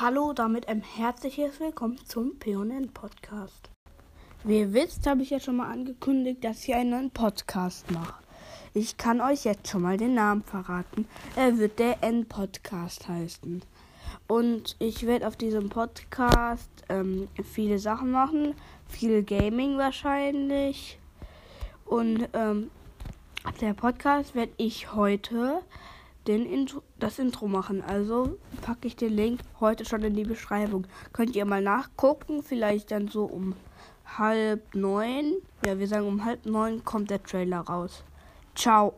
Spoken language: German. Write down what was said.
Hallo, damit ein herzliches Willkommen zum PNN Podcast. Wie ihr wisst, habe ich ja schon mal angekündigt, dass ich einen Podcast mache. Ich kann euch jetzt schon mal den Namen verraten. Er wird der N-Podcast heißen. Und ich werde auf diesem Podcast ähm, viele Sachen machen. Viel Gaming wahrscheinlich. Und ähm, der Podcast werde ich heute den Intro, das Intro machen. Also packe ich den Link heute schon in die Beschreibung. Könnt ihr mal nachgucken, vielleicht dann so um halb neun. Ja, wir sagen um halb neun kommt der Trailer raus. Ciao.